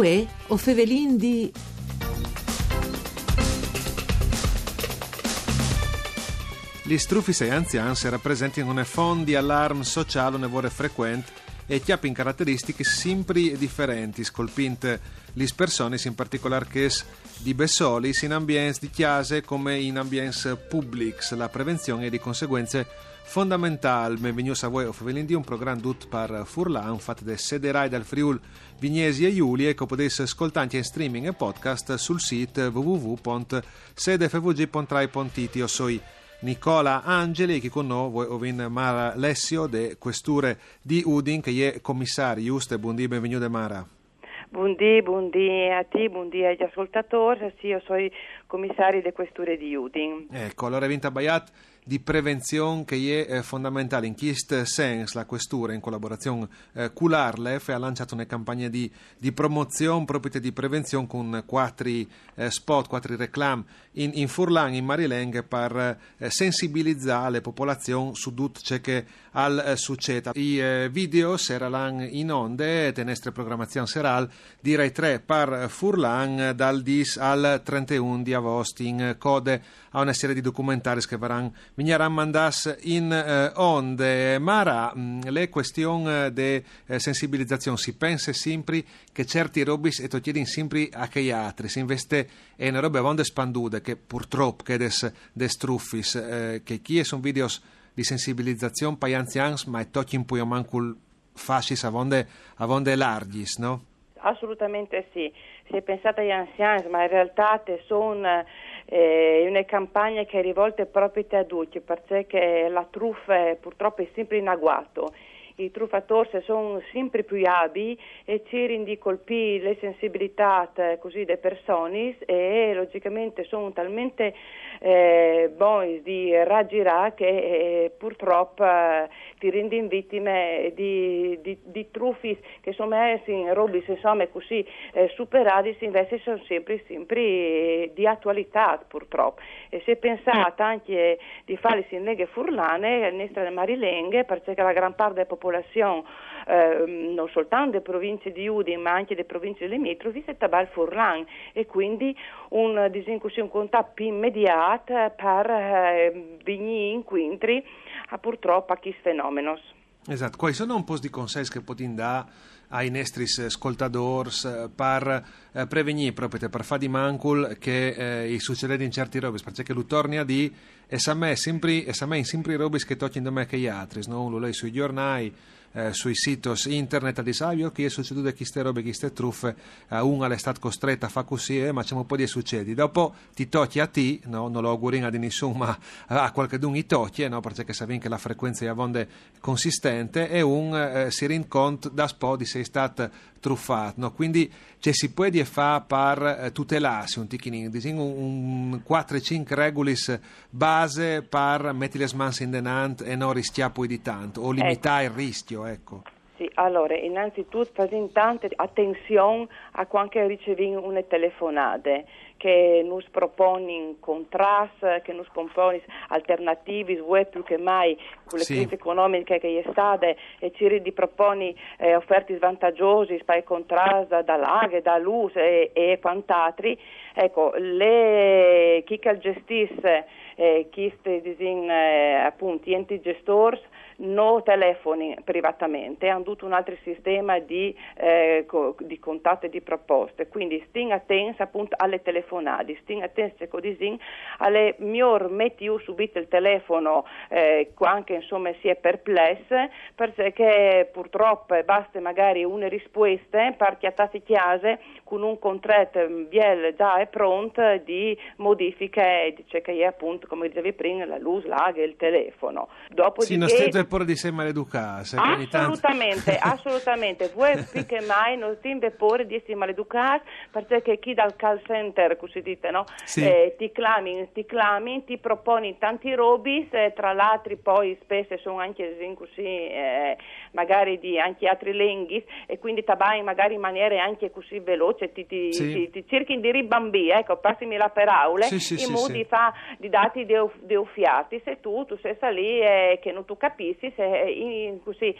Uè, o fevelin di... Gli strufis e anziani rappresentano un fondo di allarme sociale nevore frequente e che ha caratteristiche sempre differenti, scolpinte le persone, in particolare che di Bessoli, in ambienti di chiase come in ambienti pubblici. La prevenzione è di conseguenze fondamentale. Benvenuti a voi o Favelindi, un programma tutto per Furlan, fatto da Sederai dal Friul Vignesi e Giulia e che potete ascoltare in streaming e podcast sul sito www.sedefvg.rai.it. Io sono Nicola Angeli che con noi ovin Mara Lessio de Questure di Udin che è commissario. Giusto, buondì, benvenuto Mara. Buondì, buondì a te, buondì agli ascoltatori. Sì, io sono commissario di Questure di Udin. Ecco, allora Vinta Bayat di prevenzione che è eh, fondamentale. In questo senso la Questura, in collaborazione eh, con l'Arlef, ha lanciato una campagna di, di promozione proprio di prevenzione con quattro eh, spot, quattro reclami in, in Furlan, in Marileng, per eh, sensibilizzare le popolazioni su tutto ciò che al eh, succede. I eh, video saranno in onde, tenestre programmazione serale, direi 3 per Furlan dal 10 al 31 di agosto in code a una serie di documentari che verranno Vignaran mandas in eh, onde. Mara, mm, le questioni di eh, sensibilizzazione si pensa sempre che certi robis e togliere sempre a che altri, si investe in robe avonde spandude che purtroppo che des, des truffis, eh, che chi sono video di sensibilizzazione per gli anziani, ma è tocchi in poi mancul fascis avonde, avonde larghis, no? Assolutamente sì, si è pensato agli anziani, ma in realtà sono eh, una campagna che è rivolta proprio agli adulti, perché la truffa è, purtroppo è sempre in agguato. I truffatori sono sempre più abili e cercano di colpire le sensibilità così, delle persone e logicamente sono talmente eh, buoni di raggirare che eh, purtroppo eh, ti rendono vittime di, di, di, truffi che sono messi in robi insomma così eh, superati invece sono sempre, sempre di attualità purtroppo. E se pensate anche di fare in leghe furlane, nelle marilenghe perché la gran parte della popolazione popolazione eh, non soltanto delle province di Udine ma anche delle province limitrofi è Tabal Furlan. E quindi un disincussione contatto più immediato per eh, vigni inquintri a purtroppo a questo fenomeno. Esatto, quali sono un po' di consigli che potete dare ai nostri ascoltatori eh, per eh, prevenire proprio per fare di mancul che eh, succede in certi robi perché lui torna di e sa me sempre e sa me sempre robi che toccano da me che gli altri no? lei sui giornali eh, sui siti internet di Savio che è succeduto che queste robe, queste truffe, eh, una è stata costretta a fare così, eh, ma c'è un po' di succedi. Dopo ti tocchi a te, no? non lo augurino a nessuno, ma a qualche d'un i tocchi, no? perché sa che la frequenza è avonde consistente e un eh, si rende conto da spo di sei stato truffato. No? Quindi cioè, si può fare per eh, tutelarsi un ticchino, un, un 4-5 regulis base per mettere le mani in denant e non rischiare poi di tanto o limitare ecco. il rischio. Ecco. Sì, allora, innanzitutto facciamo tanta attenzione a quando riceviamo una telefonata che ci propone contrasti, che ci propone alternativi, vuoi più che mai con le sì. crisi economiche che è stata e ci di proponi eh, offerte svantaggiose per il contrasto da laghe, da luce e, e quant'altri. Ecco, le, chi che gestisce eh, chi disin, eh, appunto, enti gestori non telefoni privatamente, hanno tutto un altro sistema di, eh, co- di contatti e di proposte, quindi sting attenti appunto alle telefonate, sting attenti così alle miglior metti io subito il telefono eh, anche insomma si è perplesse perché purtroppo basta magari una risposta per chiattati chiase con un contratto biel già è pronto di modifiche dice che è appunto come dicevi prima la luce, l'aga e il telefono. Dopodiché... Sì, non state pure di sé maleducati. Assolutamente, assolutamente. Voi più che mai non state pure di essere maleducati perché chi dal call center, così dite, no? Sì. Eh, ti clami, ti clami, ti proponi tanti robis, eh, tra l'altro poi spesso sono anche così, eh, magari di anche altri lenghi e quindi tabai magari in maniera anche così veloce, ti, ti, sì. ti, ti cerchi di ribambì, ecco, passimi la per aule, sì, in modo di fa di dati di uffiati, se tu, tu sei lì e che non tu capisci sì, se in, così,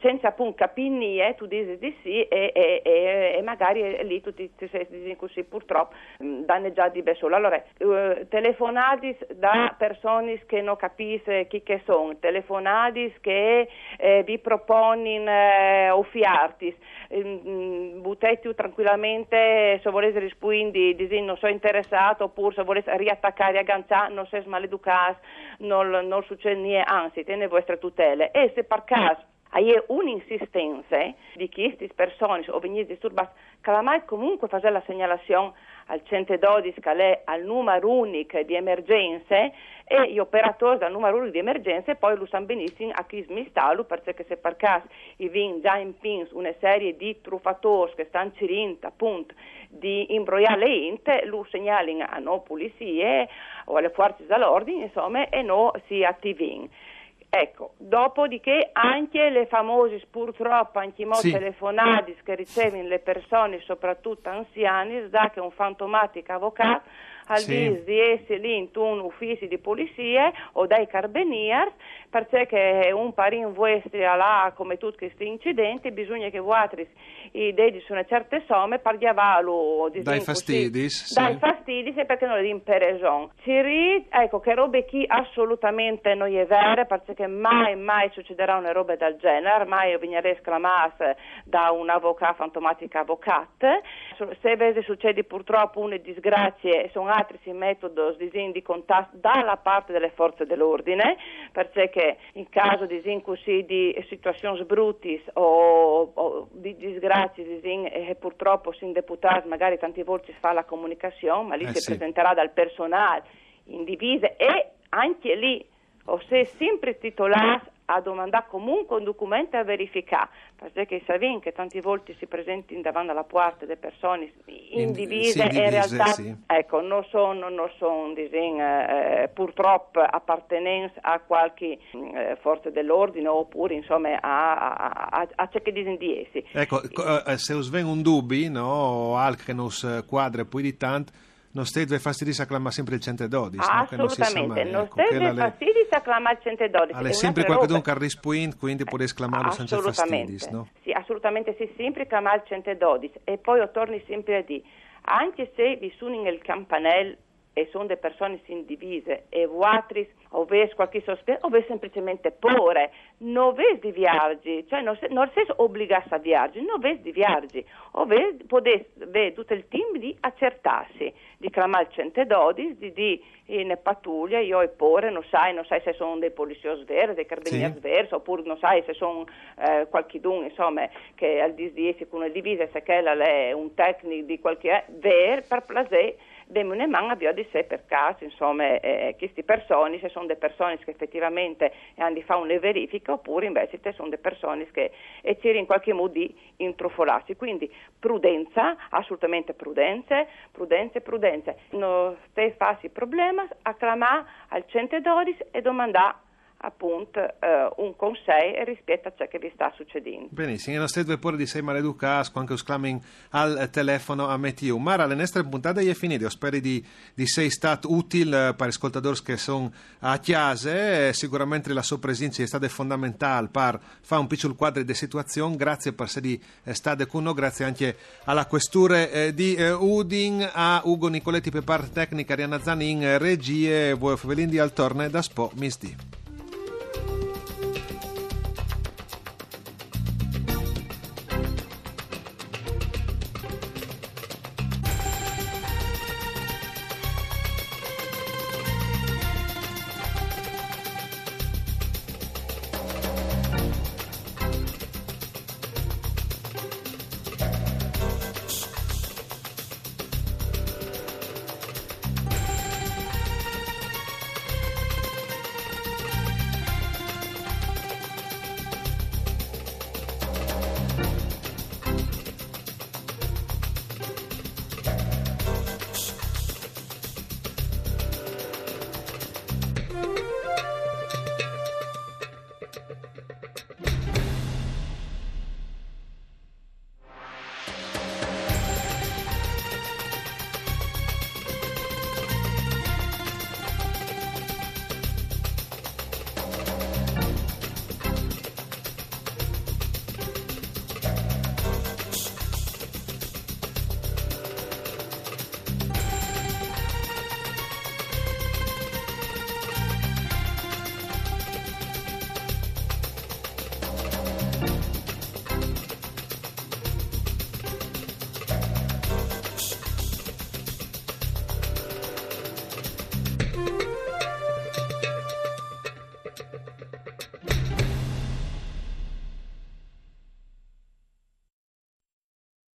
senza appunto capire, tu dici di sì e, e, e, e magari lì tu ti, ti sei così purtroppo mm, danneggiati da solo. Allora, uh, telefonati da persone che non capiscono chi che sono, telefonati che eh, vi proponono eh, offiartis, mm, buttetti tranquillamente se volete rispondere, non sono interessato oppure se volete riattaccare a ganciare, non sei maleducato, non, non succede niente, anzi, tiene vostre tutele. E se per caso hai un'insistenza di che queste persone o venire disturbate, che mai comunque fare la segnalazione al 112 che è al numero unico di emergenze e gli operatori del numero unico di emergenze poi lo sanno benissimo a chi smistalu perché se per caso i vin già in pins una serie di truffatori che stanno cirint appunto di imbrogliare le int lo segnalino a no polizie o alle forze dell'ordine insomma e no si attivino. Ecco, dopodiché anche le famose purtroppo anche molte sì. telefonate che ricevono le persone, soprattutto anziani, da che un fantomatico avvocato al sì. di essere lì in un ufficio di polizia o dai carabinieri perché un parin vostri là come tutti questi incidenti bisogna che voi dedi su una certa somme per diavolo dai fastidi sì. dai fastidi perché non è in pereson ci ecco che robe chi assolutamente non è vera perché mai mai succederà una roba del genere mai venire esclamata da un avvocato fantomatica avvocato se succede purtroppo una disgrazia sono altri metodi di contatto dalla parte delle forze dell'ordine perché in caso di così di situazioni brutis o, o di disgrazie disin, eh, purtroppo sin deputati magari tante volte si fa la comunicazione ma lì eh si sì. presenterà dal personale in divise e anche lì o se sempre titolati a domandare comunque un documento a verificare, perché sapete che tante volte si presentano davanti alla porta delle persone indivise in, e in realtà sì. ecco, non sono, non sono disegno, eh, purtroppo appartenenti a qualche eh, forza dell'ordine oppure insomma a, a, a, a ciò che dicono di essi. Ecco, eh, se us ven un dubbio, no, non quadra poi di tanto, non state fastidis acclama sempre il 112 assolutamente non, non ecco, fastidis acclama il 112 è sempre qualcuno che risponde quindi puoi esclamarlo senza fastidis no? sì assolutamente sì sempre chiama il 112 e poi torni sempre a dire anche se vi suoni nel campanello e sono delle persone indivise e vuatris o ves qualche sospetto o ves semplicemente pure non ves di viaggi cioè non, non sei obbligato a viaggi non ves di viaggi o ves potete tutto il team di accertarsi di chiamare il 112 di di in pattuglia io e pure non sai non sai se sono dei poliziosi veri dei carabinieri sì. veri oppure non sai se sono eh, qualcuno insomma che al disdiesi con una divisa se che è un tecnico di qualche ver per placer devono man di sé per caso, insomma, eh, queste persone, se sono delle persone che effettivamente hanno di fare una verifica oppure invece se sono delle persone che e in qualche modo di intrufolarsi. Quindi prudenza, assolutamente prudenza, prudenza, prudenza. Non stai farsi problema, acclamare al 112 e domandare appunto eh, un consiglio rispetto a ciò che vi sta succedendo. Benissimo, e non state pure di sei maleducati quando sclamin al telefono a Metiu. Mara, le nostre puntate è finite, spero di, di sei stato utile per gli ascoltatori che sono a chiase, sicuramente la sua presenza è stata fondamentale per fare un piccolo quadro di situazione, grazie per essere state con noi, grazie anche alla questura eh, di eh, Udin, a Ugo Nicoletti per parte tecnica, Arianna Zani in regie, voi Fevelindi al torne da Spo, Misdi.